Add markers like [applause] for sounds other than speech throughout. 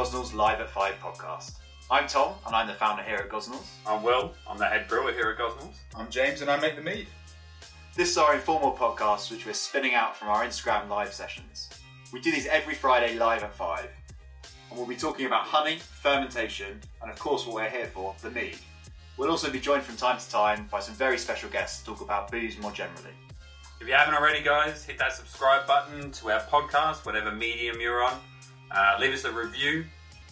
Gosnells Live at 5 podcast. I'm Tom, and I'm the founder here at Gosnells. I'm Will. I'm the head brewer here at Gosnells. I'm James, and I make the mead. This is our informal podcast, which we're spinning out from our Instagram live sessions. We do these every Friday live at 5. And we'll be talking about honey, fermentation, and of course, what we're here for, the mead. We'll also be joined from time to time by some very special guests to talk about booze more generally. If you haven't already, guys, hit that subscribe button to our podcast, whatever medium you're on. Uh, leave us a review.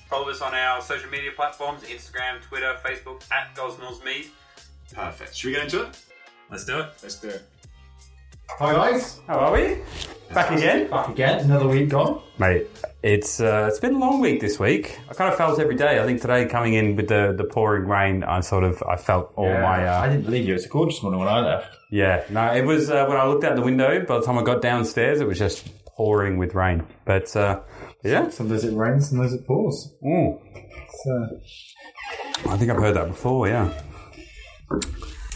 Follow us on our social media platforms Instagram, Twitter, Facebook, at Gosnells Mead. Perfect. Should we get into it? Let's do it. Let's do it. Hi guys, How are we? Back again? back again. Another week gone. Mate, it's uh, it's been a long week this week. I kind of felt every day. I think today coming in with the, the pouring rain, I sort of I felt all my I uh, didn't believe you. It was a gorgeous morning when I left. yeah. No, it was uh, when I looked out the window. By the time I got downstairs, it was just pouring with rain. But uh, yeah, Sometimes it rains, sometimes it pours. Ooh, So, I think I've heard that before. Yeah.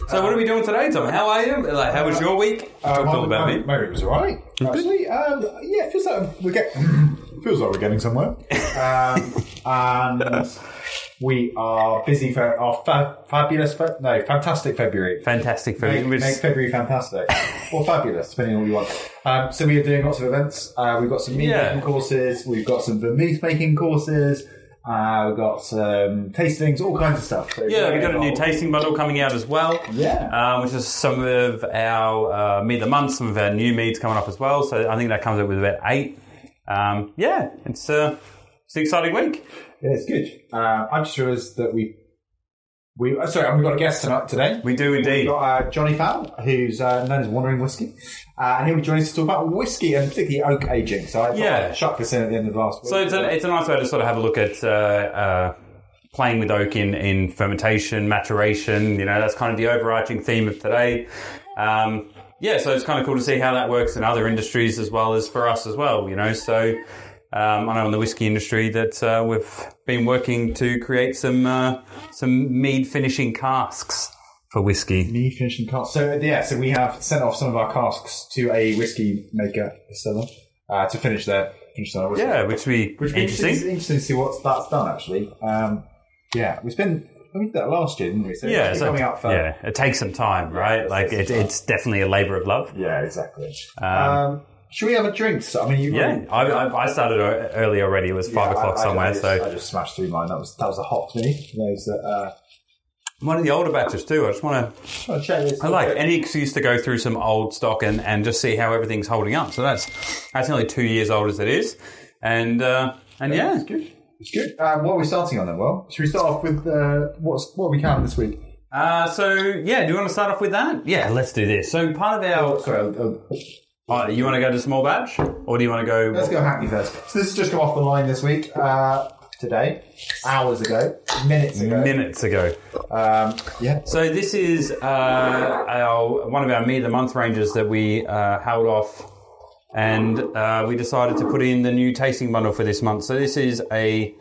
So what are we doing today, Tom? How are you? Like, how was your week? Talk all about my, me. my week was alright. Actually, um, yeah, it feels like we're getting [laughs] feels like we're getting somewhere. [laughs] Um, and we are busy for our fa- fabulous, fe- no, fantastic February. Fantastic February. Make, was- make February fantastic [laughs] or fabulous, depending on what you want. Um, so we are doing lots of events. Uh, we've got some meat Yeah. making courses. We've got some vermouth making courses. Uh, we've got some tastings, all kinds of stuff. So yeah, get we got a new tasting bundle coming out as well. Yeah. um, which is some of our uh, mead of the month, some of our new meads coming up as well. So I think that comes up with about eight. Um, yeah, it's, uh, it's an exciting week. Yeah, it's good. Uh, I just realised that we we uh, sorry, we've got a guest tonight today. We do indeed. We've got uh, Jonny Fowle, who's uh, known as Wandering Whisky, uh, and he'll be joining us to talk about whiskey and particularly oak aging. So I Yeah. I'd chuck this in at the end of last week. So it's a, it's a nice way to sort of have a look at uh, uh, playing with oak in, in fermentation, maturation. You know, that's kind of the overarching theme of today. Um, yeah, so it's kind of cool to see how that works in other industries as well as for us as well. You know, so um, I know in the whiskey industry that uh, we've been working to create some uh, some mead finishing casks for whiskey. Me finishing casks. So yeah, so we have sent off some of our casks to a whiskey maker distiller uh, to finish their finish their whiskey. Yeah, which we which would be interesting. interesting. interesting to see what that's done actually. Um, yeah, we spent we did that last year, didn't we? So Yeah, it's so, coming up for yeah, it takes some time, right? it like takes it, it's definitely a labour of love. Yeah, exactly. Um, should we have a drink? So, I mean, you Yeah, I, I, I started early already. It was five Yeah, o'clock I- somewhere. I just, so I just smashed through mine. That was that was a hot me. Those that uh, one of the older batches too. I just want to. check this. I like any excuse to go through some old stock and, and just see how everything's holding up. So that's that's nearly two years old as it is, and uh, and yeah, It's good. It's good. Uh, what are we starting on then? Well, should we start off with uh, what's what are we counting this week? Uh, so yeah, do you want to start off with that? Yeah, let's do this. So part of our, Sorry, I'll- I'll- uh, you want to go to small batch, or do you want to go? let's go happy first. So this has just come off the line this week. Uh, today, hours ago, minutes ago. Minutes ago. Um, yeah. So this is uh, our one of our meet of the month ranges that we uh, held off, and uh, we decided to put in the new tasting bundle for this month. So this is a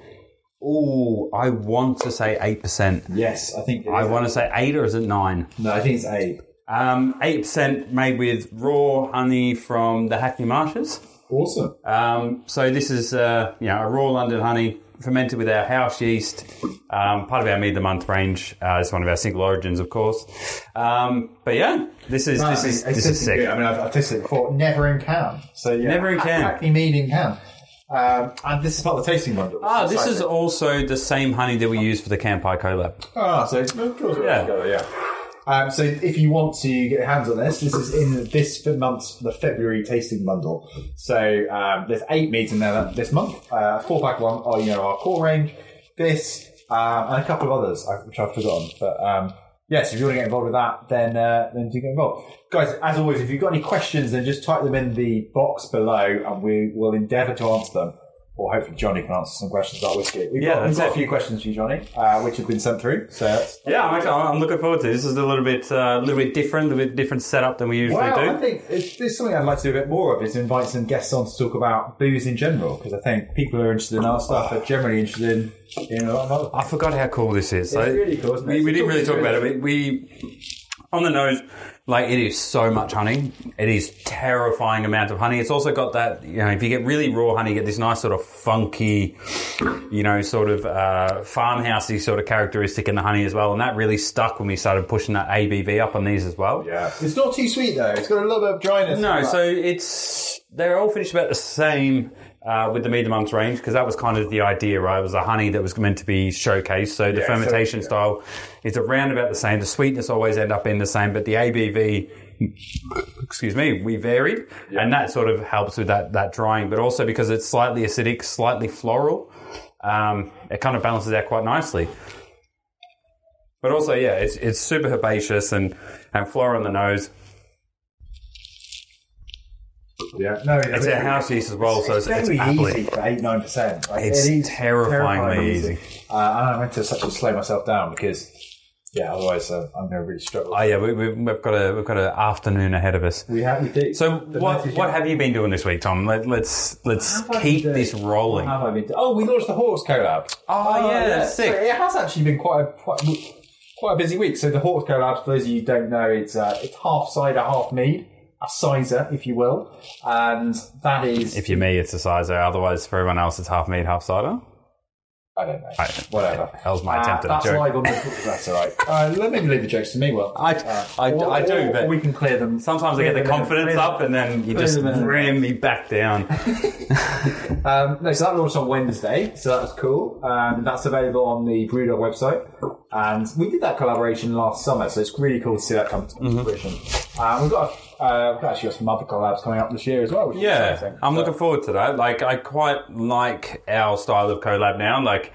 oh, I want to say eight percent. Yes, I think. it I is. want to say eight, or is it nine? No, I think it's eight. Um, Eight percent made with raw honey from the Hackney Marshes. Awesome. Um, so this is uh, you know a raw London honey fermented with our house yeast, um, part of our mead the month range. Uh, it's one of our single origins, of course. Um, but yeah, this is this is this is sick. good. I mean, I've, I've tasted it before. Never in can. So yeah, Never in can. Hackney mead in can. Um, and this is part of the tasting bundle. Ah, this is also the same honey that we use for the Campai collab. Ah, so it's of course Yeah. together, yeah. Um, so if you want to get your hands on this, this is in this month's the February tasting bundle. So um, there's eight meads in there this month. Uh, four pack one are you know our core range, this um, and a couple of others uh, which I've forgotten. But um, yes, if you want to get involved with that, then uh, then do get involved, guys. As always, if you've got any questions, then just type them in the box below, and we will endeavour to answer them. Or hopefully Jonny can answer some questions about whiskey. We've, Yeah, got, we've got a few questions for you, Jonny, uh, which have been sent through. So that's, Yeah, I'm, actually, I'm looking forward to this. This is a little bit uh, a little bit different, a bit different setup than we usually Well, I think it's, there's something I'd like to do a bit more of is invite some guests on to talk about booze in general because I think people who are interested in our stuff are generally interested in, lot of I forgot how cool this is. So It's really cool, isn't it? We, we didn't really talk about it. We, we on the nose, like it is so much honey. It is terrifying amount of honey. It's also got that, you know, if you get really raw honey, you get this nice sort of funky, you know, sort of uh, farmhousey sort of characteristic in the honey as well. And that really stuck when we started pushing that ABV up on these as well. Yeah. It's not too sweet though. It's got a little bit of dryness. No, so it's they're all finished about the same uh, with the Mead Monks range because that was kind of the idea, right? It was a honey that was meant to be showcased. So the Yeah, so- fermentation yeah. style is around about the same. The sweetness always end up being the same, but the ABV, excuse me, we varied, and that sort of helps with that that drying. But also because it's slightly acidic, slightly floral, um, it kind of balances out quite nicely. But also, yeah, it's it's super herbaceous and and floral on the nose. Yeah. No, It's a house yeast as well, so it's, it's, very appley. easy for eight nine percent. Like, It's it terrifyingly easy. Uh, and I went to such a slow myself down because, yeah, otherwise uh, I'm going to really struggle. Oh yeah, we, we've got a we've got an afternoon ahead of us. we have we do. So what what have you been doing this week, Tom? Let, let's let's have I keep this rolling. What have I been doing? Oh, we launched the Hawkes collab. Oh, yeah, So sick. it has actually been quite a quite, quite a busy week. So the Hawkes collab, for those of you who don't know, it's uh, it's half cider, half mead, a cyser, if you will, and that is If you're me, it's a cyser. Otherwise, for everyone else, it's half meat, half cider. I don't know, I- whatever. [laughs] That was my Uh, attempt at a that's joke. live on the. That's all right. Uh, let me leave the jokes to me. Well, I, uh, I, or- I do, or- but we can clear them. sometimes I get the confidence up, and then you just ram me back down. [laughs] [laughs] Um, no, so that launched on Wednesday, so that was cool. Um, that's available on the Brewdog website, and we did that collaboration last summer, so it's really cool to see that come to Mm-hmm. fruition. Uh, we've got uh, we've actually got some other collabs coming up this year as well. Which is Yeah, exciting. I'm So- looking forward to that. Like, I quite like our style of collab now. Like,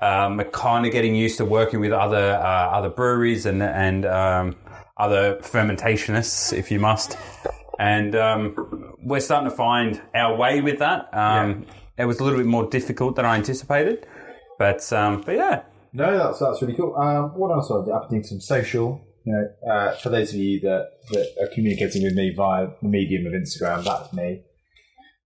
um, we're kind of getting used to working with other uh, other breweries and and um, other fermentationists, if you must. And um, we're starting to find our way with that. Um, It was a little bit more difficult than I anticipated, but um, but yeah, No, that's that's really cool. Um, what else? I've I've been doing some social. You know, uh, for those of you that, that are communicating with me via the medium of Instagram, that's me.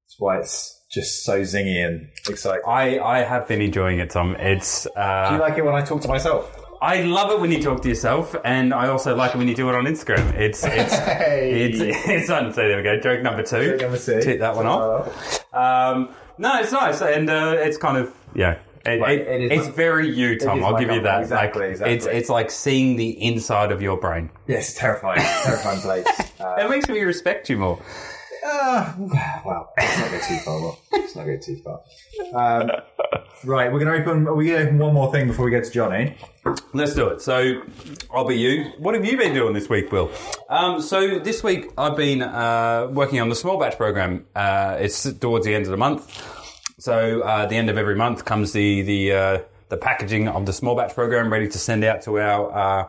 That's why it's just so zingy and exciting. I I have been enjoying it, Tom. It's uh, Do you like it when I talk to myself? I love it when you talk to yourself, and I also like it when you do it on Instagram. It's it's [laughs] Hey. it's it's fun. So there we go. Joke number two. Joke number two. Tick that one off. Um, no, it's nice, and uh, it's kind of yeah. It, Right, it- it's my- very you, Tom. I'll give you that. Exactly, like, exactly. It's it's like seeing the inside of your brain. Yes, terrifying. [laughs] terrifying place. Uh, It makes me respect you more. uh, well, let's not go too far. Well, let's not go too far. Um, right, we're going to open. Are we going to open one more thing before we get to Johnny? Let's do it. So, I'll be you. What have you been doing this week, Will? Um, so, this week I've been uh, working on the small batch program. Uh, it's towards the end of the month. So, uh, the end of every month comes the the uh, the packaging of the small batch program, ready to send out to our. Uh,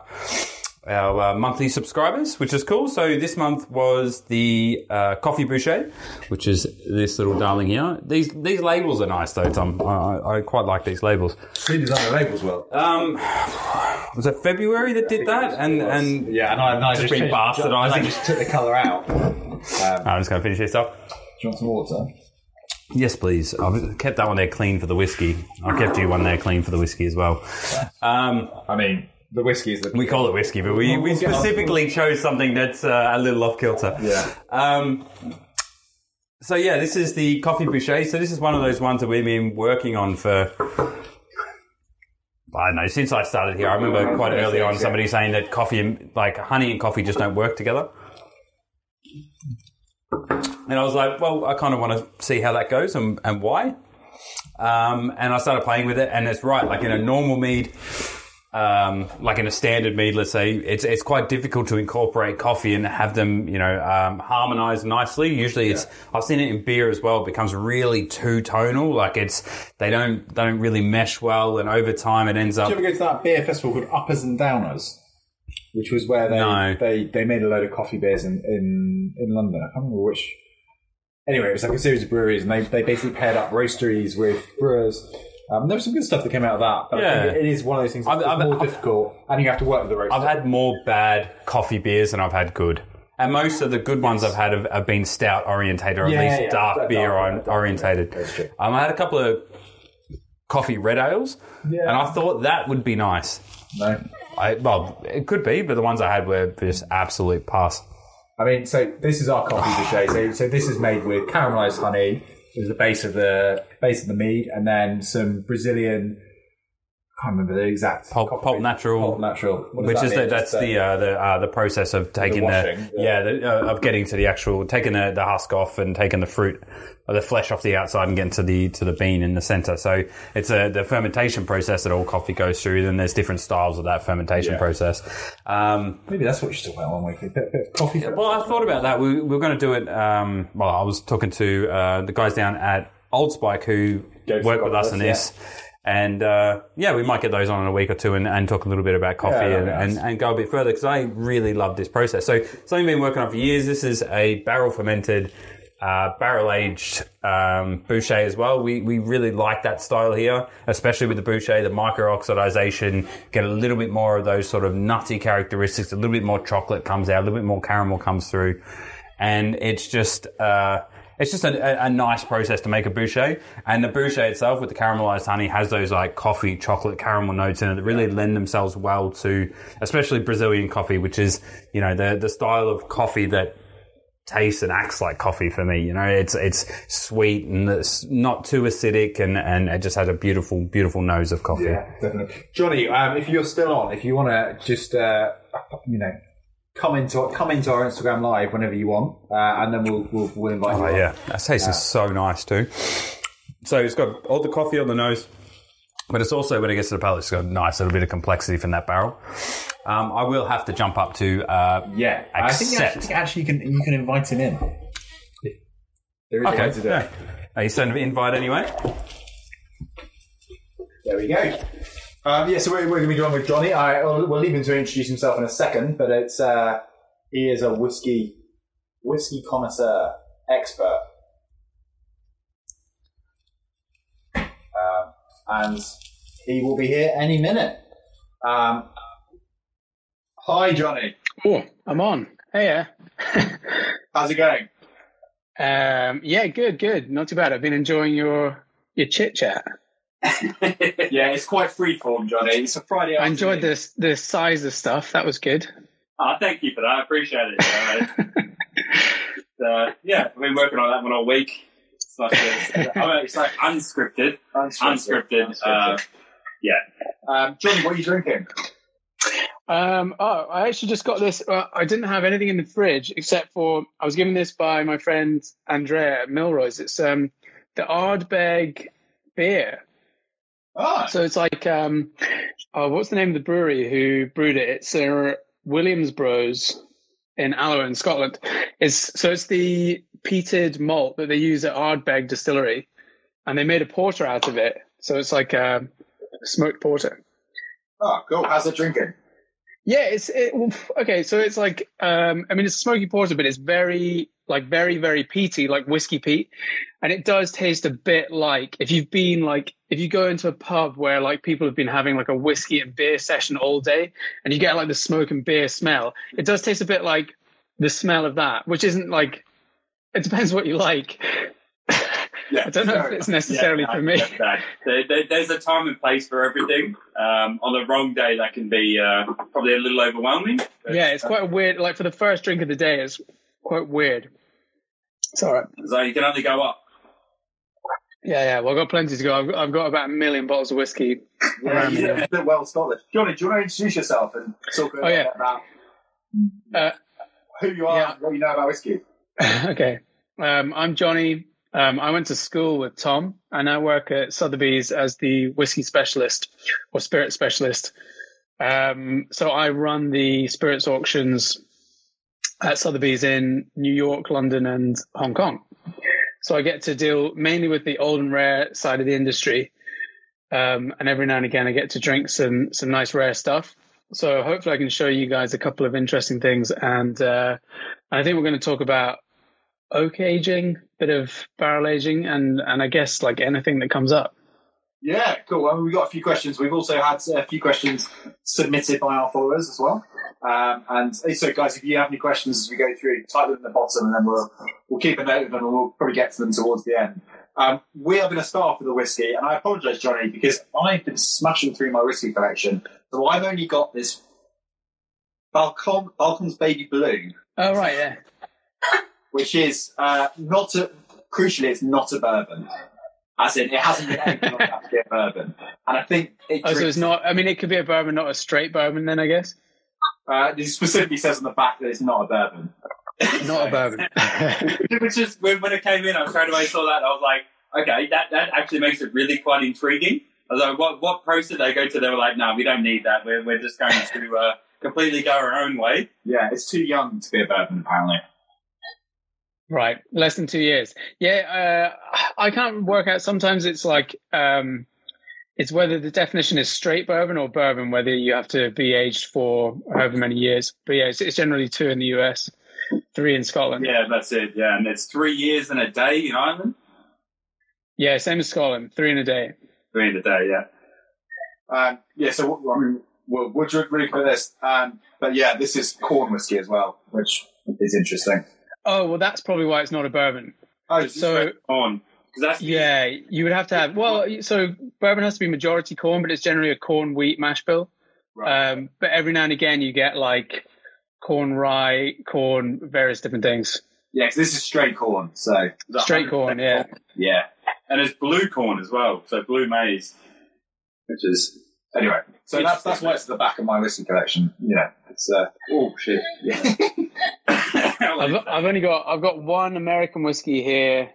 our uh, monthly subscribers, which is cool. So this month was the uh, coffee bochet, which is this little darling here. These these labels are nice though, Tom. I, I, quite like these labels. Who designed the labels well? Um, was it February that did that? And and yeah, and I, and I Just just, been bastardising. I just took the colour out. Um, [laughs] I'm just going to finish this up. do you want some water? Yes, please. I've kept that one there clean for the whiskey. I kept you one there clean for the whiskey as well. Um, I mean, the whiskey is the. we call it whiskey, but we, we We'll get on- specifically chose something that's uh, a little off kilter. Yeah. Um, so yeah, this is the coffee bochet. So this is one of those ones that we've been working on for. I don't know. Since I started here, I remember quite early on somebody saying that coffee, and like honey and coffee, just don't work together. And I was like, well, I kind of want to see how that goes and, and why. Um, and I started playing with it, and it's right. Like in a normal mead, um, like in a standard mead, let's say, it's it's quite difficult to incorporate coffee and have them, you know, um, harmonize nicely. Usually, it's I've seen it in beer as well. It becomes really two tonal. Like it's they don't they don't really mesh well, and over time it ends up. You ever go to that beer festival called Uppers and Downers? Which was where they No. they, they made a load of coffee beers in, in, in London. I can't remember which. Anyway, it was like a series of breweries, and they, they basically paired up roasteries with brewers. Um, there was some good stuff that came out of that, but I Yeah. think it is one of those things that's I've- I've- more I've- difficult, and you have to work with the roaster. I've had more bad coffee beers than I've had good. And most of the good ones I've had have, have been stout orientated or at least yeah, dark dark beer dark orientated. That's true. Um, I had a couple of coffee red ales, Yeah. and I thought that would be nice. no, I, well, it could be, but the ones I had were just absolute pass. I mean, so this is our coffee bochet. So, so this is made with caramelized honey as the base of the base of the mead, and then some Brazilian. I can't remember the exact Pulp- pulp natural, Pulp natural, What which is the, mean? that's Just, the uh, the uh, the process of taking the, washing, yeah, the, uh, of getting to the actual taking the, the husk off and taking the fruit or the flesh off the outside and getting to the to the bean in the center. So it's a the fermentation process that all coffee goes through. Then there's different styles of that fermentation Yeah. process. Um, maybe that's what you should talk about one week. A bit, bit of coffee. for- well, I thought about that. We, we were going to do it. Um, well, I was talking to uh, the guys down at Old Spike who Go work with us in this. And uh, yeah, we might get those on in a week or two and, and talk a little bit about coffee Yeah, and, that'd and, and go a bit further because I really love this process. So something I've been working on for years. This is a barrel fermented, uh, barrel aged um, bochet as well. We we really like that style here, especially with the bochet, the micro oxidization. Get a little bit more of those sort of nutty characteristics. A little bit more chocolate comes out. A little bit more caramel comes through, and it's just. Uh, it's just a, a, a nice process to make a bochet, and the bochet itself with the caramelized honey has those like coffee, chocolate, caramel notes in it that really lend themselves well to, especially Brazilian coffee, which is you know the the style of coffee that tastes and acts like coffee for me. You know, it's it's sweet and it's not too acidic, and and it just has a beautiful, beautiful nose of coffee. Yeah, definitely. Jonny, um, if you're still on, if you want to just, uh, you know, come into come into our Instagram live whenever you want, uh, and then we'll we'll, we'll invite you. Oh on. yeah, that tastes so nice too. So it's got all the coffee on the nose, but it's also when it gets to the palate, it's got a nice little bit of complexity from that barrel. Um, I will have to jump up to uh, Yeah, I think you actually, you can you can invite him in. There is a way okay. to do Yeah. Are you sending an invite anyway? There we go. Um, yeah, so we're, we're going to be joined with Jonny. I, we'll we'll leave him to introduce himself in a second, but it's uh, he is a whiskey whiskey connoisseur expert, um, and he will be here any minute. Um, hi, Jonny. Oh, I'm on. Hey, yeah. [laughs] How's it going? um, yeah, good, good. Not too bad. I've been enjoying your your chit chat. [laughs] yeah, it's quite freeform, Jonny. It's a Friday. I enjoyed this the size of stuff. That was good. Oh, thank you for that. I appreciate it. Uh, [laughs] uh, yeah, I've been working on that one all week. It's like, it's, I mean, it's like unscripted. Unscripted. Uh, Um, Jonny, what are you drinking? Um, oh, I actually just got this. Uh, I didn't have anything in the fridge except for I was given this by my friend Andrea at Milroy's. It's um, the Ardbeg beer. Oh, So it's like, um, oh, what's the name of the brewery who brewed it? It's uh, Williams Bros in Alloa in Scotland. It's so it's the peated malt that they use at Ardbeg Distillery, and they made a porter out of it. So it's like a smoked porter. oh, cool. How's it drinking? Yeah, it's it, okay. So it's like, um, I mean, it's smoky porter, but it's very, like, very, very peaty, like whiskey peat, and it does taste a bit like if you've been like if you go into a pub where like people have been having like a whiskey and beer session all day, and you get like the smoke and beer smell. It does taste a bit like the smell of that, which isn't like. It depends what you like. Yeah, I don't know if it's necessarily yeah, for me. There, there, there's a time and place for everything. Um, on the wrong day, that can be uh, probably a little overwhelming. but- Yeah, it's quite weird. Like for the first drink of the day, it's quite weird. It's all right. So you can only go up. Yeah, yeah. Well, I've got plenty to go. I've got, I've got about a million bottles of whiskey. Yeah, around me. you a bit well Scottish. Jonny, do you want to introduce yourself and talk a Oh, yeah. about Uh, who you are yeah. and what you know about whiskey? [laughs] okay. Um, I'm Jonny. Um, I went to school with Tom. And I work at Sotheby's as the whiskey specialist or spirit specialist. Um, so I run the spirits auctions at Sotheby's in New York, London, and Hong Kong. So I get to deal mainly with the old and rare side of the industry. Um, and every now and again, I get to drink some some nice rare stuff. So hopefully, I can show you guys a couple of interesting things. And uh, I think we're going to talk about oak aging, bit of barrel aging, and and I guess like anything that comes up. Yeah, cool. Well, we've got a few questions. We've also had a few questions submitted by our followers as well. Um, and so, guys, if you have any questions as we go through, type them in the bottom, and then we'll we'll keep a note of them, and we'll probably get to them towards the end. Um, we are going to start off with the whiskey, and I apologise, Jonny, because I've been smashing through my whiskey collection, so I've only got this Balcones, Balcones Baby Blue, Oh right, yeah. [laughs] which is uh, not a, crucially, it's not a bourbon. As in, it hasn't been anything on that to be a bourbon. And I think it Oh, so it's not. I mean, it could be a bourbon, not a straight bourbon. Then I guess Uh, it specifically says on the back that it's not a bourbon. [laughs] not a bourbon. [laughs] Which is when, when it came in, I was trying straight away saw that. I was like, okay, that, that actually makes it really quite intriguing. I was like, what what process did they go to? They were like, no, we don't need that. We're we're just going to uh, completely go our own way. Yeah, it's too young to be a bourbon, apparently. Right, less than two years. Yeah, uh, I can't work out. Sometimes it's like um, it's whether the definition is straight bourbon or bourbon, whether you have to be aged for however many years. But yeah, it's, it's generally two in the US, three in Scotland. Yeah, that's it. Yeah, and it's three years and a day in Ireland. Yeah, same as Scotland, three in a day. Three in a day. Yeah. Um, yeah, so I mean, we'll, we'll drink really quick this. Um, but yeah, this is corn whiskey as well, which is interesting. Oh well, that's probably why it's not a bourbon. Oh, So On because that's yeah, you would have to have. Well, so bourbon has to be majority corn, but it's generally a corn wheat mash bill. right. Um, but every now and again, you get like corn rye, corn, various different things. yeah, this is straight corn. So Straight corn, yeah. yeah. and it's blue corn as well. So blue maize, which is Anyway, so that's that's why it's at the back of my whiskey collection. Yeah, it's uh, oh shit. [laughs] Yeah. I've, I've only got I've got one American whiskey here.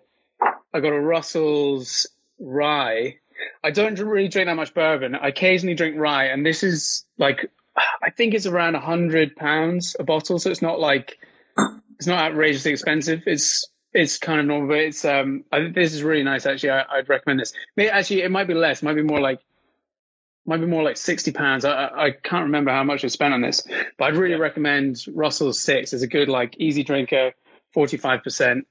I got a Russell's rye. I don't really drink that much bourbon. I occasionally drink rye, and this is like I think it's around a hundred pounds a bottle, so it's not like it's not outrageously expensive. It's it's kind of normal, but it's um I think this is really nice actually. I, I'd recommend this. Maybe, actually, it might be less. It might be more like might be more like sixty pounds. I, I I can't remember how much I spent on this, but I'd really recommend Russell's Six. It's a good like easy drinker, forty five percent.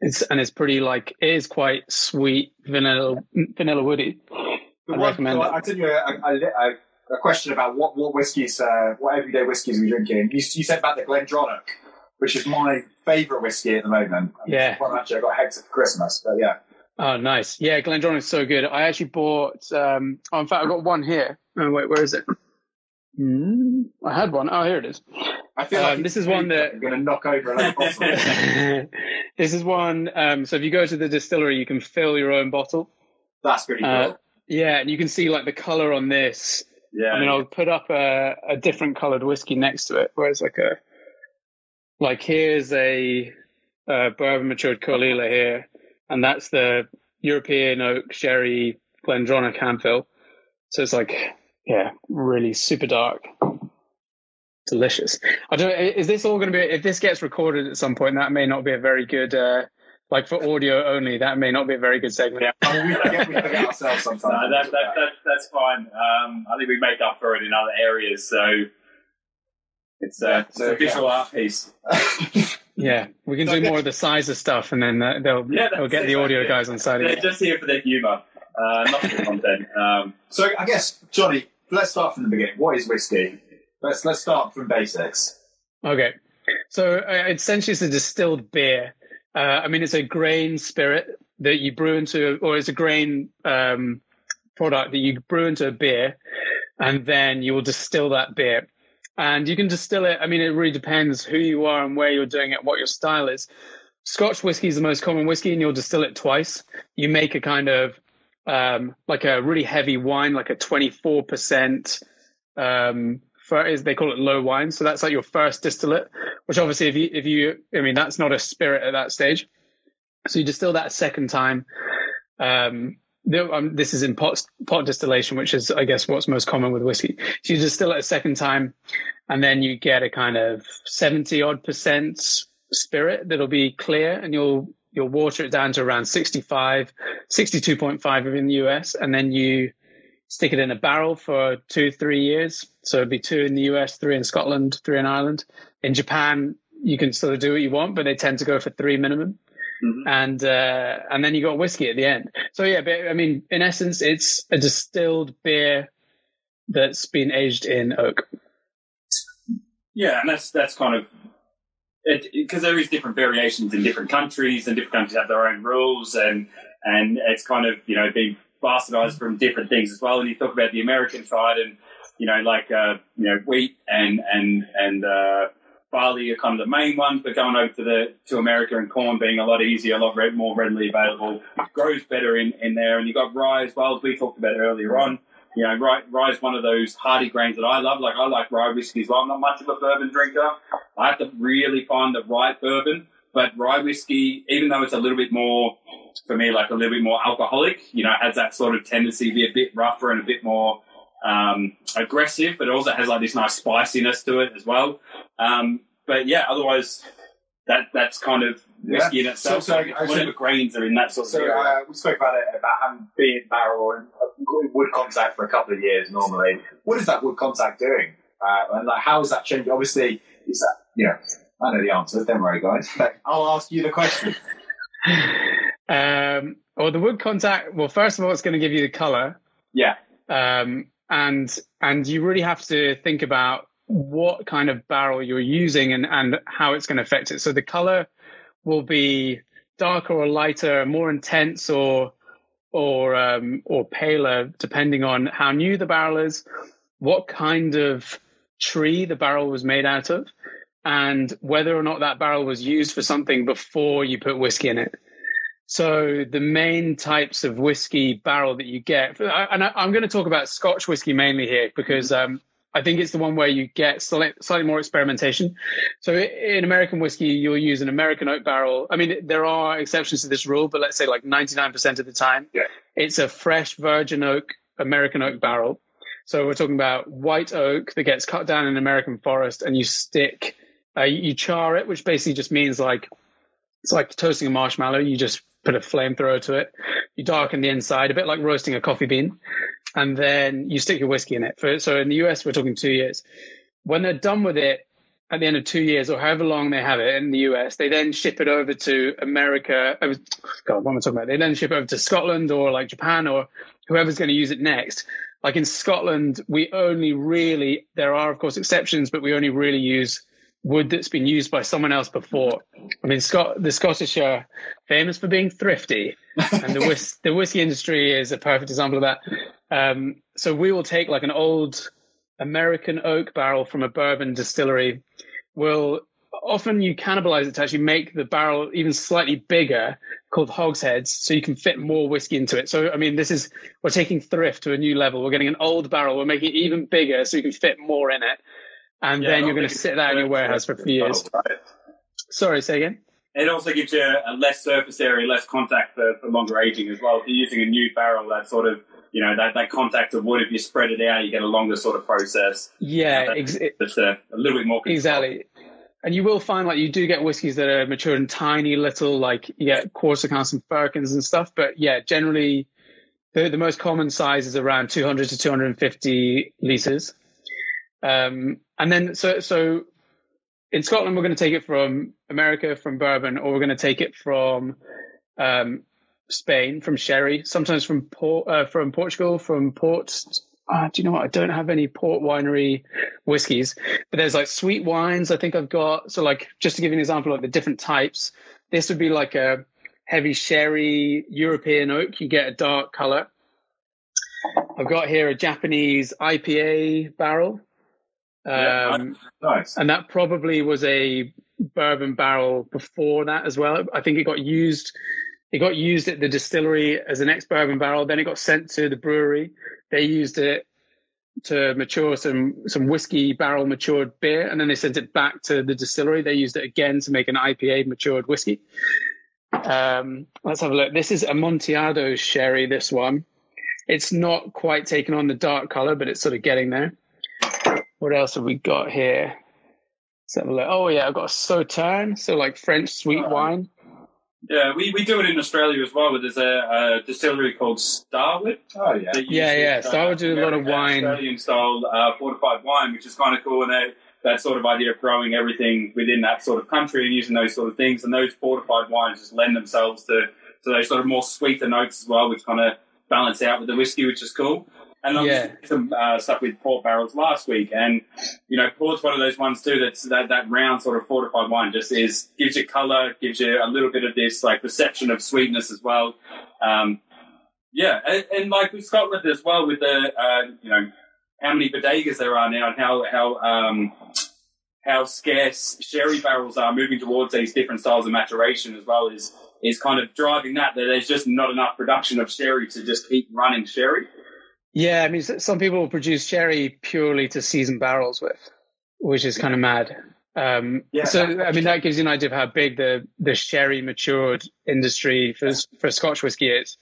It's and it's pretty like it is quite sweet, vanilla vanilla woody. I'd one- recommend it. I sent you a, a, question about what what whiskies, uh, what everyday whiskies we drinking. You, you said about the Glendronach, which is my favourite whiskey at the moment. Yeah. One actually I got Hector for Christmas, but yeah. Oh, nice. Yeah, Glendronach is so good. I actually bought. Um, oh, in fact, I got one here. Oh, wait, where is it? Hmm, I had one. Oh, here it is. I feel Um, like this is one that- I'm going to knock over another [laughs] bottle. this is one. Um, so if you go to the distillery, you can fill your own bottle. That's pretty cool. Uh, yeah, and you can see like the color on this. yeah. I mean, I'll put up a, a different colored whiskey next to it, where it's like a, like here's a, uh bourbon matured Caol Ila here, and that's the European oak sherry Glendronach Handfill. So it's like, yeah, really super dark, delicious. I don't. Is this all going to be? If this gets recorded at some point, that may not be a very good. Uh, like for audio only, that may not be a very good segment. I mean, we, forget, we forget ourselves sometimes. [laughs] No, that, that, that, that's fine. Um, I think we make up for it in other areas, so it's, uh, Yeah, it's so, a visual art piece. [laughs] Yeah, we can do more of the size of stuff, and then uh, they'll Yeah, they'll get the audio guys on side. They're Again. just here for their humour, uh, not for the content. [laughs] Um, so I guess, Johnny, let's start from the beginning. What is whiskey? Let's let's start from basics. Okay, so uh, essentially it's a distilled beer. Uh, I mean, it's a grain spirit that you brew into, or it's a grain um, product that you brew into a beer, and then you will distill that beer. And you can distill it. I mean, it really depends who you are and where you're doing it, what your style is. Scotch whiskey is the most common whiskey, and you'll distill it twice. You make a kind of um, like a really heavy wine, like a 24% um, is they call it low wine. So that's like your first distillate, which obviously if you, if you, I mean, that's not a spirit at that stage. So you distill that a second time. Um, um, this is in pot, pot distillation, which is, I guess, what's most common with whiskey. So you distill it a second time, and then you get a kind of 70 odd percent spirit that'll be clear, and you'll, you'll water it down to around 65, 62.5 in the US, and then you stick it in a barrel for two, three years. So it'd be two in the US, three in Scotland, three in Ireland. In Japan, you can sort of do what you want, but they tend to go for three minimum. Mhm. And uh, and then you got whiskey at the end. So yeah, but I mean, in essence, it's a distilled beer that's been aged in oak. yeah, and that's that's kind of because there is different variations in different countries, and different countries have their own rules, and and it's kind of you know being bastardized from different things as well. And you talk about the American side, and you know, like uh, you know, wheat and and and uh, barley are kind of the main ones, but going over to the to America and corn being a lot easier, a lot red, more readily available, grows better in in there. And you've got rye as well as we talked about earlier on. You know, rye, rye is one of those hardy grains that I love. Like I like rye whiskey as well. I'm not much of a bourbon drinker. I have to really find the right bourbon. But rye whiskey, even though it's a little bit more, for me, like a little bit more alcoholic, you know, has that sort of tendency to be a bit rougher and a bit more um, aggressive, but it also has like this nice spiciness to it as well. Um, but yeah, otherwise, that that's kind of whiskey in itself. So- so- So, I whatever see. grains are in that sort of So uh, we spoke about it about having being barrel and wood contact for a couple of years normally. What is that wood contact doing? Uh, and like, how is that changing? Obviously, is that you know? I know the answer. Don't worry, guys. [laughs] But I'll ask you the question. [laughs] Um, well, the wood contact. Well, first of all, it's going to give you the color, Yeah. um, and and you really have to think about what kind of barrel you're using and and how it's going to affect it. So the color will be darker or lighter, more intense or or um, or paler, depending on how new the barrel is, what kind of tree the barrel was made out of, and whether or not that barrel was used for something before you put whiskey in it. So the main types of whiskey barrel that you get, and I- I'm going to talk about Scotch whiskey mainly here because um, I think it's the one where you get slightly, slightly more experimentation. So in American whiskey, you'll use an American oak barrel. I mean, there are exceptions to this rule, but let's say like 99% of the time, Yeah. it's a fresh virgin oak American oak barrel. So we're talking about white oak that gets cut down in an American forest, and you stick, uh, you char it, which basically just means like it's like toasting a marshmallow. You just put a flamethrower to it. You darken the inside, a bit like roasting a coffee bean, and then you stick your whiskey in it. For, so in the US, we're talking two years. When they're done with it at the end of two years, or however long they have it in the US, they then ship it over to America. Was, God, what am I talking about? They then ship it over to Scotland or like Japan or whoever's going to use it next. Like in Scotland, we only really, there are of course exceptions, but we only really use wood that's been used by someone else before. I mean, Scot- the Scottish are famous for being thrifty, and the, whis- the whiskey industry is a perfect example of that. Um, so we will take like an old American oak barrel from a bourbon distillery. We'll often you cannibalize it to actually make the barrel even slightly bigger, called hogsheads, so you can fit more whiskey into it. So I mean, this is we're taking thrift to a new level. We're getting an old barrel, we're making it even bigger, so you can fit more in it, and Yeah, then you're going to sit that in your warehouse for a few years. right? Sorry, say again. It also gives you a less surface area, less contact for, for longer aging as well. If you're using a new barrel, that sort of, you know, that, that contact of wood, if you spread it out, you get a longer sort of process. Yeah, Yeah, ex- Just a, a little bit more control. Exactly. And you will find like you do get whiskies that are matured in tiny little, like you get quarter casks and Firkins and stuff. But yeah, generally the, the most common size is around 200 to 250 liters. Um, and then so, so in Scotland, we're going to take it from America, from bourbon, or we're going to take it from, um, Spain, from sherry, sometimes from port, uh, from Portugal, from port. Uh, do you know what? I don't have any port winery whiskies, but there's like sweet wines. I think I've got. So like, just to give you an example of the different types, this would be like a heavy sherry European oak. You get a dark color. I've got here a Japanese IPA barrel. Yeah, Um, Nice. and that probably was a bourbon barrel before that as well. I think it got used. It got used at the distillery as an ex-bourbon barrel. Then it got sent to the brewery. They used it to mature some some whiskey barrel matured beer, and then they sent it back to the distillery. They used it again to make an IPA matured whiskey. Um, let's have a look. This is Amontillado sherry. This one, it's not quite taken on the dark color, but it's sort of getting there. What else have we got here? Let's have a look. Oh yeah, I've got a Sauterne, so like French sweet Oh. wine. Yeah, we, we do it in Australia as well, but there's a, a distillery called Starward. Oh yeah. Yeah, yeah, Starward do a lot of wine. Australian style uh, fortified wine, which is kind of cool. And that, that sort of idea of growing everything within that sort of country and using those sort of things. And those fortified wines just lend themselves to, to those sort of more sweeter notes as well, which kind of balance out with the whiskey, which is cool. And I Yeah. some uh, stuff with port barrels last week, and you know, port's one of those ones too. That's that, that round sort of fortified wine just is gives you color, gives you a little bit of this like perception of sweetness as well. Um, yeah, and, and like with Scotland as well, with the uh, you know how many bodegas there are now and how how um, how scarce sherry barrels are moving towards these different styles of maturation as well is is kind of driving that that there's just not enough production of sherry to just keep running sherry. Yeah, I mean, some people produce sherry purely to season barrels with, which is kind of mad. Um, Yeah. so, I mean, that gives you an idea of how big the, the sherry matured industry for for Scotch whiskey is,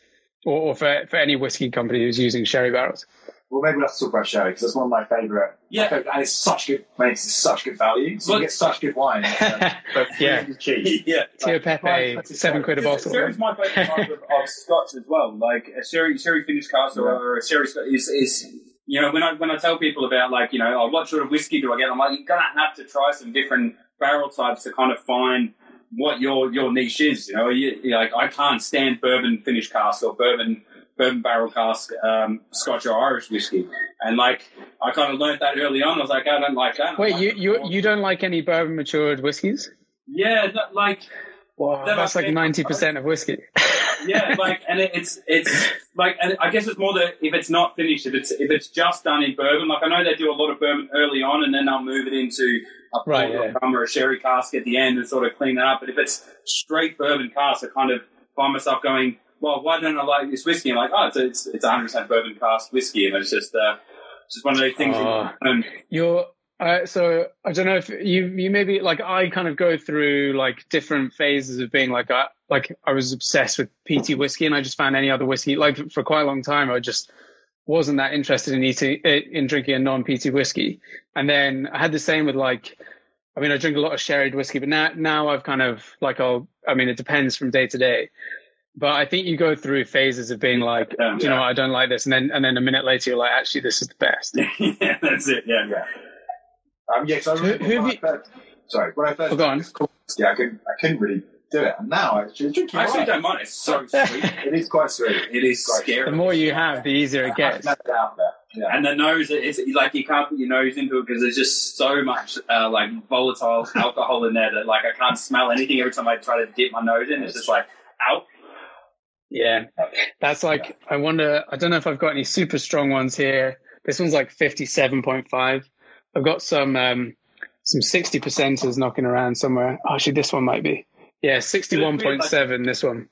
or, or for for any whiskey company who's using sherry barrels. Well, maybe we'll have to talk about sherry because that's one of my favourite. Yeah. my favourite- and it's such good. Makes it's such good value. So Well- you get such good wine, [laughs] uh, Yeah. really cheap. [laughs] yeah. Tio Like, Pepe, seven quid a bottle. Sherry's my favourite type of, of Scotch as well. Like a sherry, sherry finished cask or, or a sherry Scotch is, is, you know, when I when I tell people about like, you know, oh, what sort of whiskey do I get? I'm like, you're gonna have to try some different barrel types to kind of find what your your niche is. You know, you, you're like I can't stand bourbon finished cask or bourbon bourbon barrel cask um, Scotch or Irish whiskey, and like I kind of learned that early on. I was like, I don't like that. Wait, like you you you don't like any bourbon matured whiskeys? yeah, that, like. Wow, that's like ninety percent of whiskey. [laughs] yeah, like, and it, it's it's like, and I guess it's more that if it's not finished, if it's if it's just done in bourbon, like I know they do a lot of bourbon early on, and then they'll move it into a Right, or yeah. a rum or a sherry cask at the end and sort of clean that up. But if it's straight bourbon cask, I kind of find myself going, well, why don't I like this whiskey? I'm like, oh, it's it's it's 100 percent bourbon cask whiskey, and it's just uh, it's just one of those things. That, um, You're uh, so I don't know if you you maybe like I kind of go through like different phases of being like I like I was obsessed with peaty whiskey and I just found any other whiskey like for quite a long time I just wasn't that interested in eating in drinking a non peaty whiskey and then I had the same with like I mean I drink a lot of sherried whiskey but now now I've kind of like I'll I mean it depends from day to day but I think you go through phases of being like Yeah. you know what, I don't like this and then and then a minute later you're like actually this is the best [laughs] yeah, that's it. Yeah, Yeah. Um, yeah, 'cause I Who- remember who when have I first, sorry, when I first Oh, go on. drank this cool whiskey, I couldn't, I couldn't really do it. And now I actually drink it. I actually alright. don't mind. It's so sweet. It is quite sweet. It is Quite scary. the more you have the easier it gets never out there. Yeah. And the nose, it's like you can't put your nose into it because there's just so much uh, like volatile alcohol in there that like I can't smell anything every time I try to dip my nose in. It's just like out. Yeah, that's like I wonder. I don't know if I've got any super strong ones here. This one's like fifty-seven point five. I've got some um, some sixty percenters knocking around somewhere. Oh, actually, this one might be. Yeah, sixty-one point seven. This one.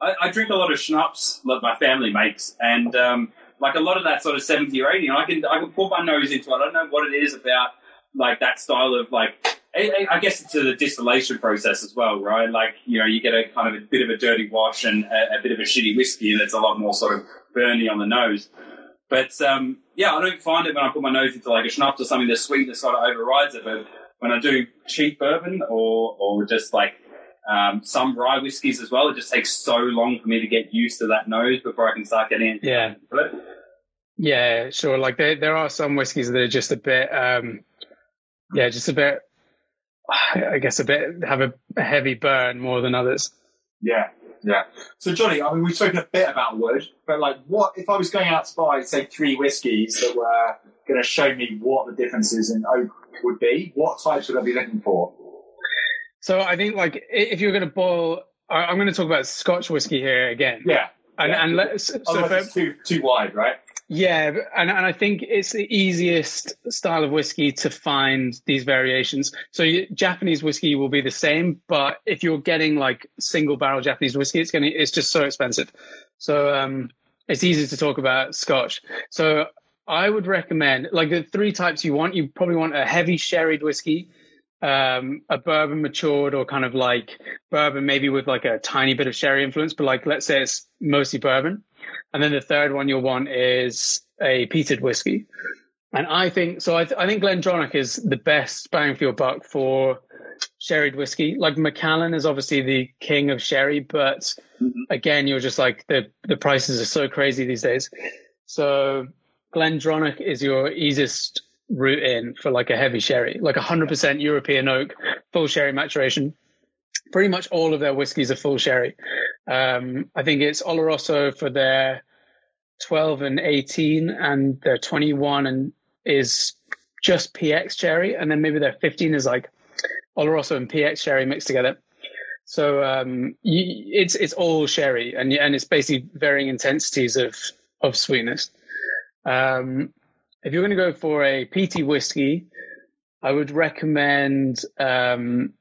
I, I drink a lot of schnapps that my family makes, and um, like a lot of that sort of seventy or eighty. And I can I can put my nose into it. I don't know what it is about like that style of like. I, guess it's a distillation process as well, right? Like you know, you get a kind of a bit of a dirty wash and a, a bit of a shitty whiskey, and it's a lot more sort of burny on the nose. But um, yeah, I don't find it when I put my nose into like a schnapps or something. The sweetness sort of overrides it. But when I do cheap bourbon or or just like um, some rye whiskies as well, it just takes so long for me to get used to that nose before I can start getting into Yeah, it. yeah, sure. Like there, there are some whiskies that are just a bit. um Yeah, just a bit. I guess a bit have a, a heavy burn more than others. Yeah, yeah. So Jonny, I mean, we've spoken a bit about wood, but like, what if I was going out to buy, say, three whiskies that were going to show me what the differences in oak would be? What types would I be looking for? So I think like if you're going to boil, I'm going to talk about Scotch whiskey here again. Yeah. And, Yeah. and let, so for, too too wide, right? Yeah, and and I think it's the easiest style of whiskey to find these variations. So Japanese whiskey will be the same, but if you're getting like single barrel Japanese whiskey, it's gonna it's just so expensive. So um, it's easy to talk about Scotch. So I would recommend like the three types you want. You probably want a heavy sherried whiskey, um, a bourbon matured, or kind of like bourbon maybe with like a tiny bit of sherry influence, but like let's say it's mostly bourbon. And then the third one you'll want is a peated whiskey. And I think so. I, th- I think Glendronach is the best bang for your buck for sherried whiskey. Like Macallan is obviously the king of sherry, but again, you're just like the the prices are so crazy these days. So Glendronach is your easiest route in for like a heavy sherry, like 100% European oak, full sherry maturation. Pretty much all of their whiskeys are full sherry. Um, I think it's Oloroso for their 12 and 18, and their 21 and is just PX sherry, and then maybe their 15 is like Oloroso and PX sherry mixed together. So um, you, it's it's all sherry, and and it's basically varying intensities of of sweetness. Um, if you're going to go for a peaty whiskey, I would recommend. Um,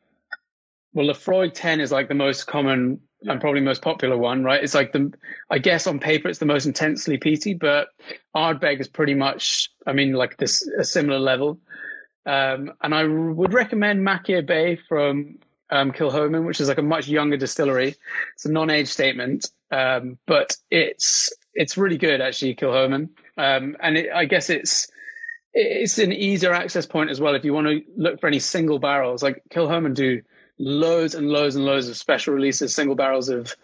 well, Laphroaig 10 is like the most common and probably most popular one, right? It's like the, I guess on paper it's the most intensely peaty, but Ardbeg is pretty much, I mean, like this a similar level. Um, and I would recommend Machir Bay from um, Kilchoman, which is like a much younger distillery. It's a non-age statement, um, but it's it's really good actually, Kilchoman. Um, and it, I guess it's it's an easier access point as well if you want to look for any single barrels. Like Kilchoman do loads and loads and loads of special releases, single barrels of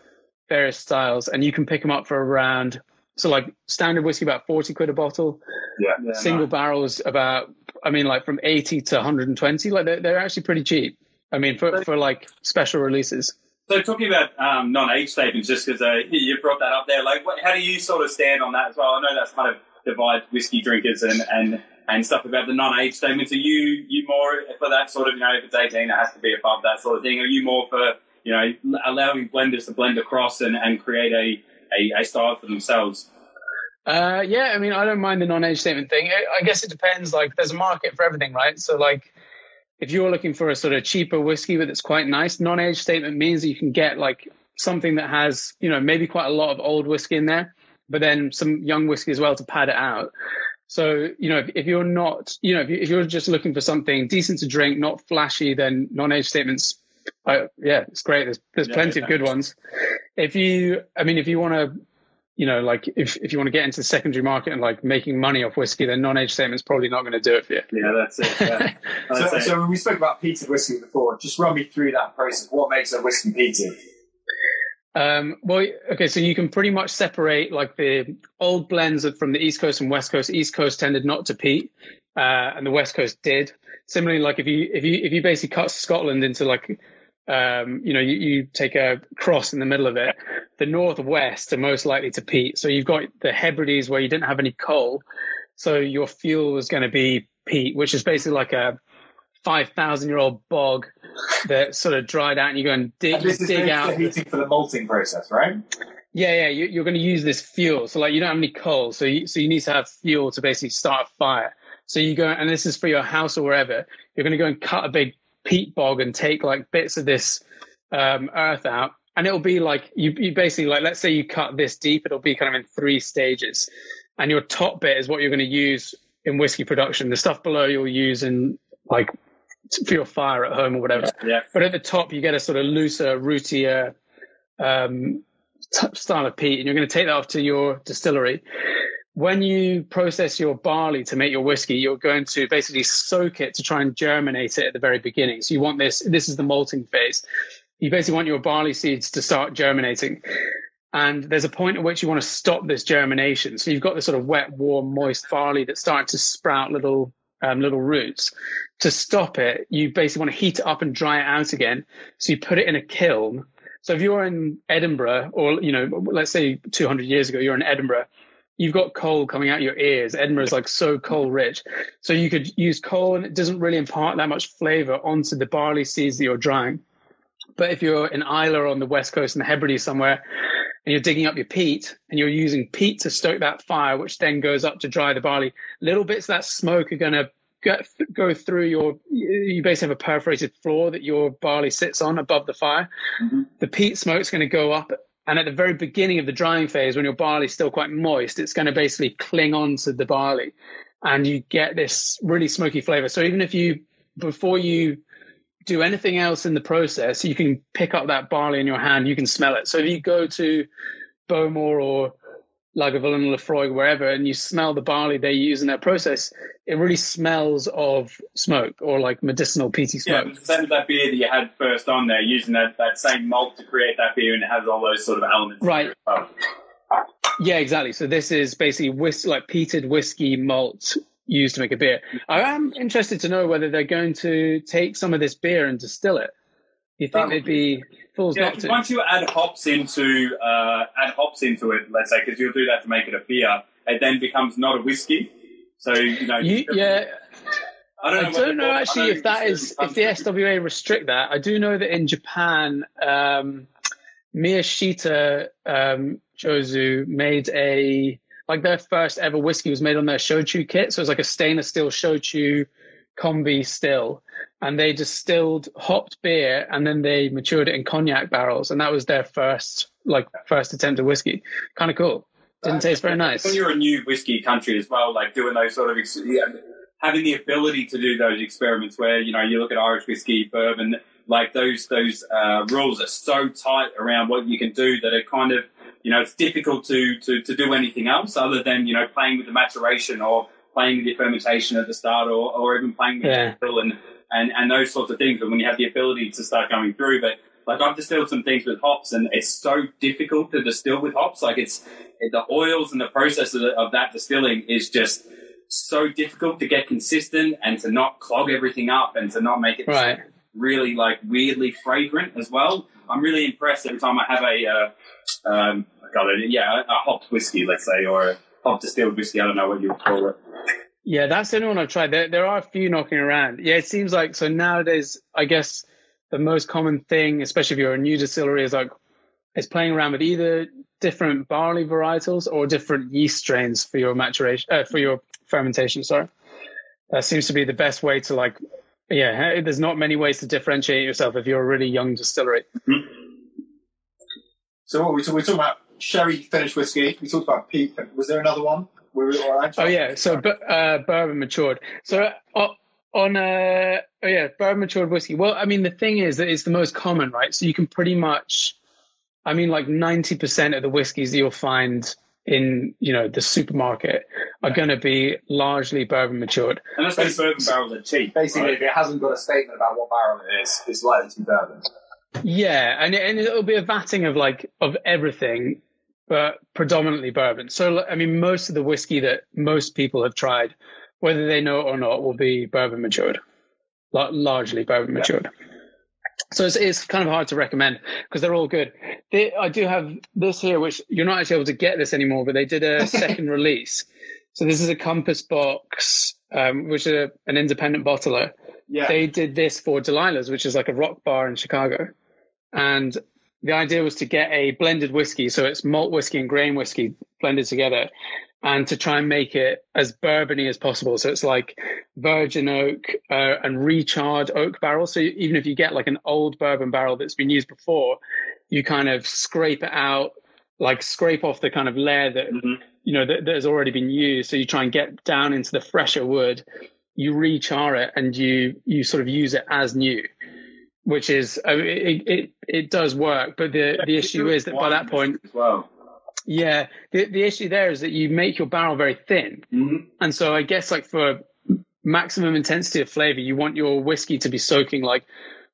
various styles, and you can pick them up for around. So like standard whiskey about forty quid a bottle. Yeah. single barrels about I mean like from eighty to one hundred and twenty. Like they're, they're actually pretty cheap. I mean for for like special releases. So talking about um, non-age statements, just because uh, [laughs] you brought that up there, like what, how do you sort of stand on that as well? I know that's kind of divides whiskey drinkers and, and, and stuff about the non-age statements. Are you you more for that sort of you know if it's eighteen, it has to be above that sort of thing? Are you more for you know allowing blenders to blend across and, and create a, a, a style for themselves? Uh, yeah, I mean, I don't mind the non-age statement thing. I, I guess it depends. Like, there's a market for everything, right? So, like, if you're looking for a sort of cheaper whiskey but it's quite nice, non-age statement means that you can get like something that has, you know, maybe quite a lot of old whiskey in there, but then some young whiskey as well to pad it out. So, you know, if, if you're not, you know, if, you, if you're just looking for something decent to drink, not flashy, then non-age statements, uh, yeah, it's great. There's there's Yeah, plenty yeah. of good ones. If you, I mean, if you want to, you know, like if if you want to get into the secondary market and like making money off whiskey, then non-age statement's probably not going to do it for you. Yeah, that's it. Yeah. [laughs] That's So, it. so when we spoke about peated whiskey before, just run me through that process. What makes a whiskey peated? Um, well, okay, so you can pretty much separate like the old blends from the East Coast and West Coast. East Coast tended not to peat, uh, and the West Coast did. Similarly, like if you if you if you basically cut Scotland into like um, you know, you, you take a cross in the middle of it, the northwest are most likely to peat. So you've got the Hebrides where you didn't have any coal, so your fuel is going to be peat, which is basically like a five thousand year old bog that sort of dried out, and you go and dig And this is dig the, out. the heating for the malting process, right? Yeah, yeah, you, you're going to use this fuel. So, like, you don't have any coal, so you, so you need to have fuel to basically start a fire. So you go, and this is for your house or wherever. You're going to go and cut a big peat bog and take like bits of this um, earth out, and it'll be like you, you basically like, let's say you cut this deep, it'll be kind of in three stages, and your top bit is what you're going to use in whiskey production. The stuff below you'll use in like for your fire at home or whatever. yeah. But at the top, you get a sort of looser, rootier um, style of peat, and you're going to take that off to your distillery. When you process your barley to make your whiskey, you're going to basically soak it to try and germinate it at the very beginning. So you want this, this is the malting phase. You basically want your barley seeds to start germinating. And there's a point at which you want to stop this germination. So you've got this sort of wet, warm, moist barley that's starting to sprout little um, little roots. To stop it, you basically want to heat it up and dry it out again. So you put it in a kiln. So if you're in Edinburgh, or you know, let's say 200 years ago, you're in Edinburgh, you've got coal coming out your ears. Edinburgh is like so coal rich, so you could use coal, and it doesn't really impart that much flavour onto the barley seeds that you're drying. But if you're in Islay on the west coast in the Hebrides somewhere, and you're digging up your peat and you're using peat to stoke that fire, which then goes up to dry the barley, little bits of that smoke are going to go through your, you basically have a perforated floor that your barley sits on above the fire. Mm-hmm. The peat smoke's going to go up. And at the very beginning of the drying phase, when your barley's still quite moist, it's going to basically cling on to the barley and you get this really smoky flavor. So even if you, before you do anything else in the process, you can pick up that barley in your hand, you can smell it. So if you go to Bowmore or Lagavulin, Laphroaig, wherever, and you smell the barley they use in their process, it really smells of smoke or like medicinal peaty smoke. the same as that beer that you had first on there, using that, that same malt to create that beer, and it has all those sort of elements. Right. Yeah, exactly. So this is basically whis- like peated whiskey malt used to make a beer. I am interested to know whether they're going to take some of this beer and distill it. You think they'd be fools Yeah, not to? once you add hops into uh, add hops into it, let's say, because you'll do that to make it a beer, it then becomes not a whiskey. So you know, You, yeah, I don't know, I don't know actually don't if that is if the SWA restrict that. I do know that in Japan, um, Miyashita um, Jozu made a like their first ever whiskey was made on their shochu kit. So it was like a stainless steel shochu combi still, and they distilled hopped beer and then they matured it in cognac barrels, and that was their first like first attempt at whiskey. Kind of cool. Didn't taste very nice. When you're a new whiskey country as well, like doing those sort of ex- yeah, having the ability to do those experiments where you know you look at Irish whiskey, bourbon, like those those uh, rules are so tight around what you can do that it kind of you know it's difficult to to to do anything else other than you know playing with the maturation or playing with your fermentation at the start or, or even playing with Yeah. the and, and and those sorts of things. But when you have the ability to start going through, but like I've distilled some things with hops, and it's so difficult to distill with hops. Like it's the oils and the process of, of that distilling is just so difficult to get consistent and to not clog everything up and to not make it Right. really like weirdly fragrant as well. I'm really impressed every time I have a, uh, um, yeah, a, hopped whiskey, let's say, or a hop distilled whiskey. I don't know what you would call it. Yeah, that's the only one I've tried. There, there are a few knocking around. Yeah, it seems like so nowadays. I guess the most common thing, especially if you're a new distillery, is like is playing around with either different barley varietals or different yeast strains for your maturation, uh, for your fermentation. Sorry, that seems to be the best way to like. Yeah, there's not many ways to differentiate yourself if you're a really young distillery. So what we talk, we talking about sherry finished whiskey. We talked about peat. Was there another one? Were we right? Oh yeah, so uh, bourbon matured. So uh, on uh, oh yeah, bourbon matured whiskey. Well, I mean the thing is that it's the most common, right? So you can pretty much, I mean, like ninety percent of the whiskeys that you'll find in you know the supermarket are going to be largely bourbon matured. And that's because bourbon barrels are cheap. Basically, right? if it hasn't got a statement about what barrel it is, it's likely to be bourbon. Yeah, and it, and it'll be a vatting of like of everything, but predominantly bourbon. So I mean, most of the whiskey that most people have tried, whether they know it or not, will be bourbon matured, La- largely bourbon matured. So it's, it's kind of hard to recommend because they're all good. They, I do have this here, which you're not actually able to get this anymore, but they did a [laughs] second release. So this is a Compass Box, um, which is a, an independent bottler Yeah. they did this for Delilah's, which is like a rock bar in Chicago. And the idea was to get a blended whiskey, so it's malt whiskey and grain whiskey blended together, and to try and make it as bourbony as possible. So it's like virgin oak uh, and recharred oak barrel. So even if you get like an old bourbon barrel that's been used before, you kind of scrape it out, like scrape off the kind of layer that Mhm. you know that, that has already been used. So you try and get down into the fresher wood you rechar it and you you sort of use it as new, which is I mean, it, it it does work. But the the issue is that by that point, as well. Yeah, the the issue there is that you make your barrel very thin, Mm-hmm. and so I guess like for maximum intensity of flavor, you want your whiskey to be soaking like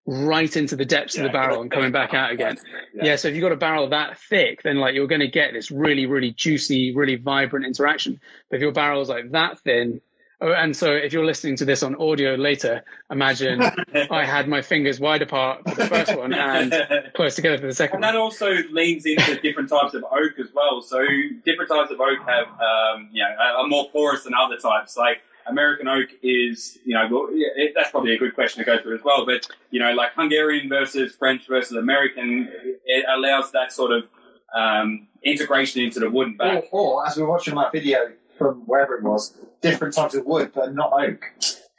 right into the depths of the barrel and coming back out again. Yeah. so if you've got a barrel that thick, then like you're going to get this really, really juicy, really vibrant interaction. But if your barrel is like that thin, oh, and so if you're listening to this on audio later, imagine [laughs] I had my fingers wide apart for the first one and close together for the second And that one. also leans into different types of oak as well. So different types of oak have, um, you know, are more porous than other types. Like American oak is, you know, well, it, that's probably a good question to go through as well. But you know, like Hungarian versus French versus American, it allows that sort of um, integration into the wooden and Or, back. or, as we're watching that video from wherever it was, different types of wood, but not oak.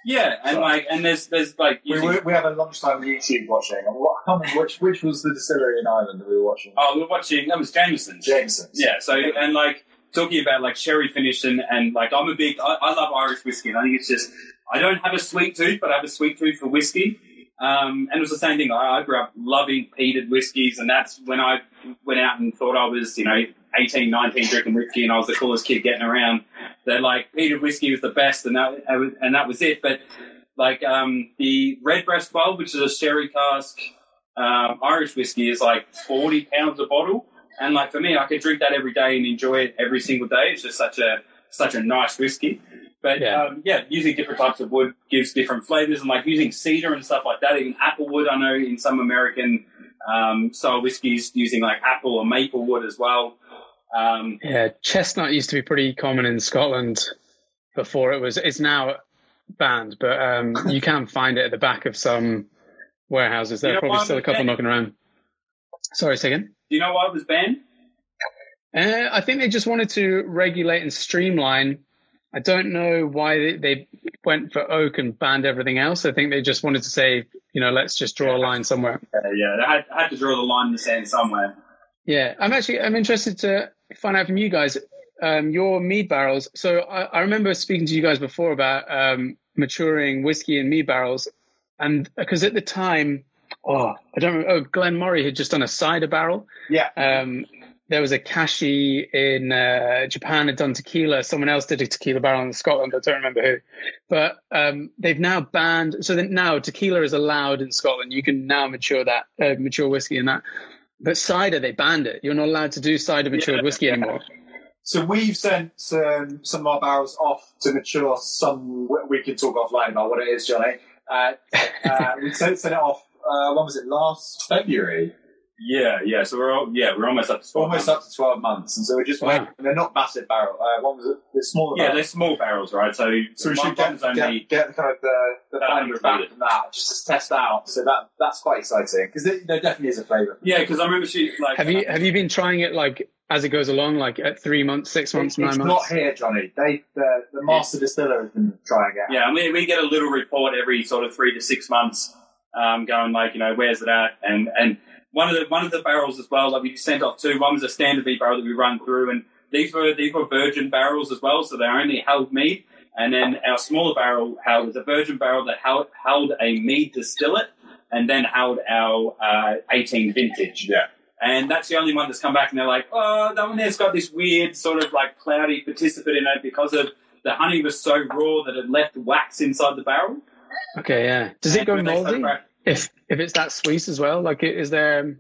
Yeah, and like, and there's there's like We, using, were, we have a lunchtime YouTube watching. And what, I can't remember which, which was the distillery in Ireland that we were watching? oh, we we're watching that was Jameson's. Jameson's. Yeah, so and like talking about like sherry finish and, and like I'm a big I, I love Irish whiskey and I think it's just I don't have a sweet tooth but I have a sweet tooth for whiskey. Um, and it was the same thing. I, I grew up loving peated whiskies and that's when I went out and thought I was, you know, 18, 19 drinking whiskey and I was the coolest kid getting around. They're like peated whiskey was the best and that and that was it. But like um, the Redbreast 12, which is a sherry cask um, Irish whiskey, is like 40 pounds a bottle. And like for me, I could drink that every day and enjoy it every single day. It's just such a such a nice whiskey. But Yeah. um, yeah, using different types of wood gives different flavors, and like using cedar and stuff like that. Even apple wood, I know in some American um, style whiskies using like apple or maple wood as well. Um, Yeah, chestnut used to be pretty common in Scotland before it was. It's now banned, but um, [laughs] you can find it at the back of some warehouses. There You are probably still a couple banned? knocking around. Sorry, second. do you know why it was banned? Uh, I think they just wanted to regulate and streamline. I don't know why they, they went for oak and banned everything else. I think they just wanted to say, you know, let's just draw a line somewhere. Uh, yeah, they had, had to draw the line in the sand somewhere. Yeah, I'm actually I'm interested to find out from you guys um, your mead barrels. So I, I remember speaking to you guys before about um, maturing whiskey in mead barrels, and because at the time, oh, I don't remember. Oh, Glen Moray had just done a cider barrel. Yeah. Um, there was Akashi in uh, Japan had done tequila. Someone else did a tequila barrel in Scotland. I don't remember who, but um, they've now banned. So that now tequila is allowed in Scotland. You can now mature that uh, mature whiskey in that. But cider, they banned it. You're not allowed to do cider matured Yeah. whiskey anymore. So we've sent some, some of our barrels off to mature some. We can talk offline about what it is, Johnny. Uh, [laughs] uh, we sent, sent it off. Uh, when was it? Last February. Yeah, yeah. So we're all, yeah, we're almost up to spot Almost now. up to twelve months, and so we're just Wow. waiting. And they're not massive barrel. Uh, what was it? They're smaller. Yeah, they're small barrels, right? So, So we should get, one's only get, get kind of the, the About findings back from that just to test out. So that that's quite exciting because there definitely is a flavour. yeah, because I remember she like Have you have you been trying it like as it goes along, like at three months, six months, It's, nine it's months? not here, Johnny. They the, the master distiller has been trying it. Yeah, and we, we get a little report every sort of three to six months, um, going like, you know, where's it at? And and one of the one of the barrels as well that we sent off to, one was a standard beer barrel that we run through, and these were these were virgin barrels as well, so they only held mead. And then our smaller barrel held was a virgin barrel that held, held a mead distillate, and then held our uh, 18 vintage. Yeah. And that's the only one that's come back, and they're like, oh, that one there's got this weird sort of like cloudy participant in it because of the honey was so raw that it left wax inside the barrel. Okay, yeah. Does it And go when they started moldy? Back- If if it's that sweet as well, like is there?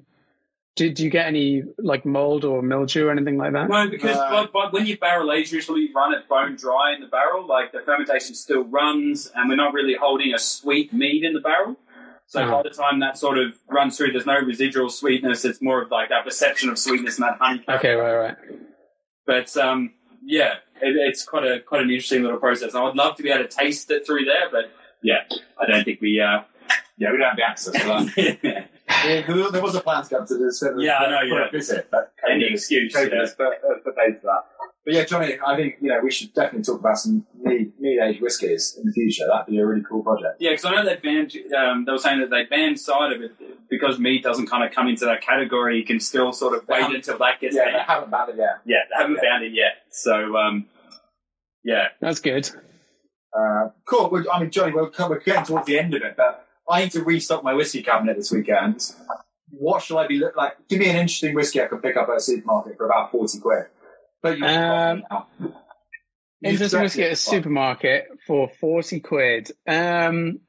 Do, do you get any like mold or mildew or anything like that? No, because Uh, but, but when you barrel age, usually you run it bone dry in the barrel. Like the fermentation still runs, and we're not really holding a sweet mead in the barrel. So Oh. by the time that sort of runs through, there's no residual sweetness. It's more of like that perception of sweetness and that honey. Okay, right, right. But um, yeah, it, it's quite a quite an interesting little process. I would love to be able to taste it through there, but yeah, I don't think we. Uh, Yeah, we don't have access to that. yeah, [laughs] Yeah, there there was a plan to come to this for, Yeah, I know, for yeah. a visit, but Any excuse, COVID yeah. has put, uh, put paid for that. But yeah, Johnny, I think you know we should definitely talk about some mead, mead age whiskies in the future. That'd be a really cool project. Yeah, because I know they banned. Um, they were saying that they banned cider, but because meat doesn't kind of come into that category, you can still sort of wait until that gets Yeah, they haven't banned it yet. Yeah, they haven't Yeah. found it yet. So, um, yeah, That's good. Uh, cool. Well, I mean, Johnny, we're, we're getting towards the end of it, but I need to restock my whiskey cabinet this weekend. What should I be look like? Give me an interesting whiskey I could pick up at a supermarket for about forty quid. But you Um. Interesting whiskey at a supermarket for forty quid. Um,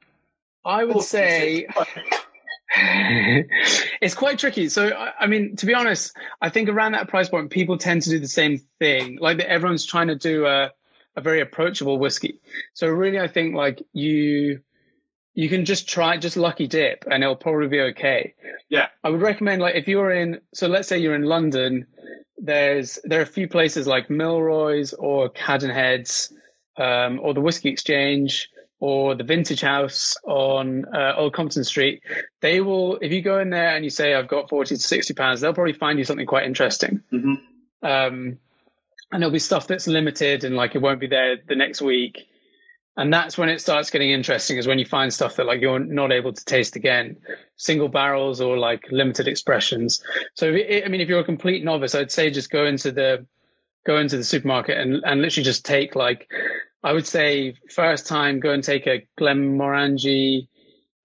I would say [laughs] it's quite tricky. So, I, I mean, to be honest, I think around that price point, people tend to do the same thing. Like that, everyone's trying to do a a very approachable whiskey. So, really, I think like you you can just try just lucky dip, and it'll probably be okay. Yeah. I would recommend like if you're in. So, let's say you're in London. There's there are a few places like Milroy's or Cadenheads, um, or the Whiskey Exchange or the Vintage House on uh, Old Compton Street. They will, if you go in there and you say, I've got 40 to 60 pounds, they'll probably find you something quite interesting. Mhm. Um, and there'll be stuff that's limited and like it won't be there the next week. And that's when it starts getting interesting is when you find stuff that like you're not able to taste again, single barrels or like limited expressions. So, it, I mean, if you're a complete novice, I'd say just go into the, go into the supermarket and, and literally just take like, I would say first time go and take a Glenmorangie,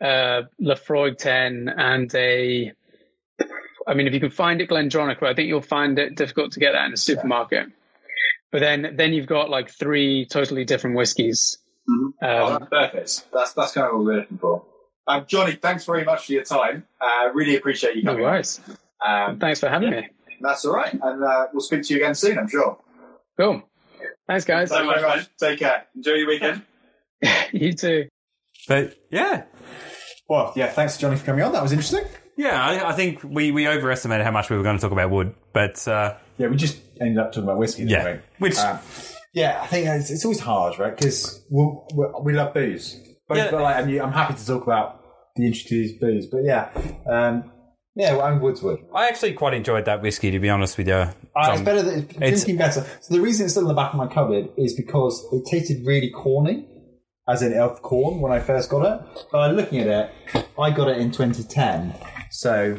uh, Laphroaig 10 and a, I mean, if you can find it Glendronach, I think you'll find it difficult to get that in a supermarket. But then, then you've got like three totally different whiskies. Mhm. Oh, Um, that's perfect. That's that's kind of what we're looking for. Um, Johnny, thanks very much for your time. Uh, really appreciate you no coming. worries. Um, Thanks for having me. that's all right, and uh, we'll speak to you again soon. I'm sure. Cool. Thanks, guys. So Thanks very much, much. Take care. enjoy your weekend. [laughs] you too. But yeah, Well, yeah, thanks, Johnny, for coming on. That was interesting. yeah, I, I think we, we overestimated how much we were going to talk about wood, but uh, Yeah, we just ended up talking about whiskey. didn't yeah, we? which Um, yeah, I think it's, it's always hard, right? Because we we love booze. Both, Yeah. but like, and you, I'm happy to talk about the of booze. But yeah, um, Yeah, well, I'm Woodswood. I actually quite enjoyed that whiskey, to be honest with you. Uh, it's better. Than, it's it's- drinking better. So the reason it's still in the back of my cupboard is because it tasted really corny, as in elf corn when I first got it. But looking at it, I got it in 2010. So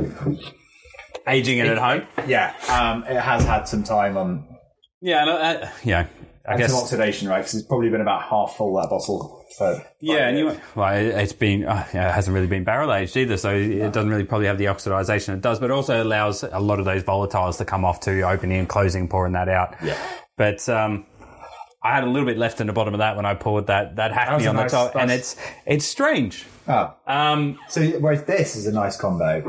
aging it at home. yeah, um, it has had some time on Yeah, no, uh, yeah. I and guess. some oxidation, right? Because it's probably been about half full that bottle. For Yeah, and you, well, it- it's been uh, yeah, it hasn't really been barrel aged either, so it doesn't really probably have the oxidization it does, but it also allows a lot of those volatiles to come off to opening and closing, pouring that out. Yeah. But um, I had a little bit left in the bottom of that when I poured that that hackney a on nice- the top, and it's it's strange. Oh, Um, so whereas this is a nice combo.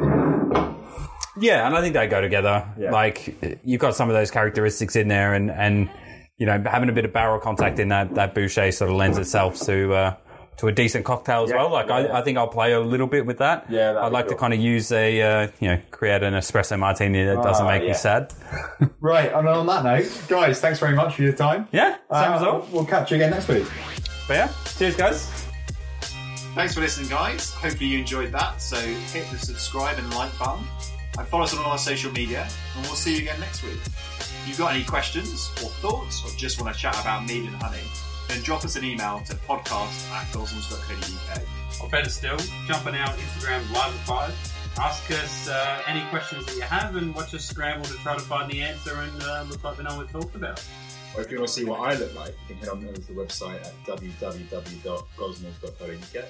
yeah, and I think they go together. Yeah. Like you've got some of those characteristics in there, and and you know having a bit of barrel contact in that that bochet sort of lends itself to. Uh, to a decent cocktail as Yeah, well. Like yeah, I, yeah. I think I'll play a little bit with that. Yeah, that'd I'd be like to kind of use a uh, you know create an espresso martini that doesn't Ah, make yeah. me sad. [laughs] Right, and on that note, guys, thanks very much for your time. Yeah, same Uh, as all. We'll catch you again next week. But yeah, cheers guys. Thanks for listening, guys. Hopefully you enjoyed that. So hit the subscribe and like button, and follow us on all our social media. And we'll see you again next week. If you've got any questions or thoughts, or just want to chat about mead and honey, then drop us an email to podcast at gosnells.co.uk. Or better still, jump on our Instagram live at five. Ask us uh, any questions that you have and watch us scramble to try to find the answer and uh, look like we know what we're talking about. Or if you want to see what I look like, you can head on over to the website at www.gosnells.co.uk.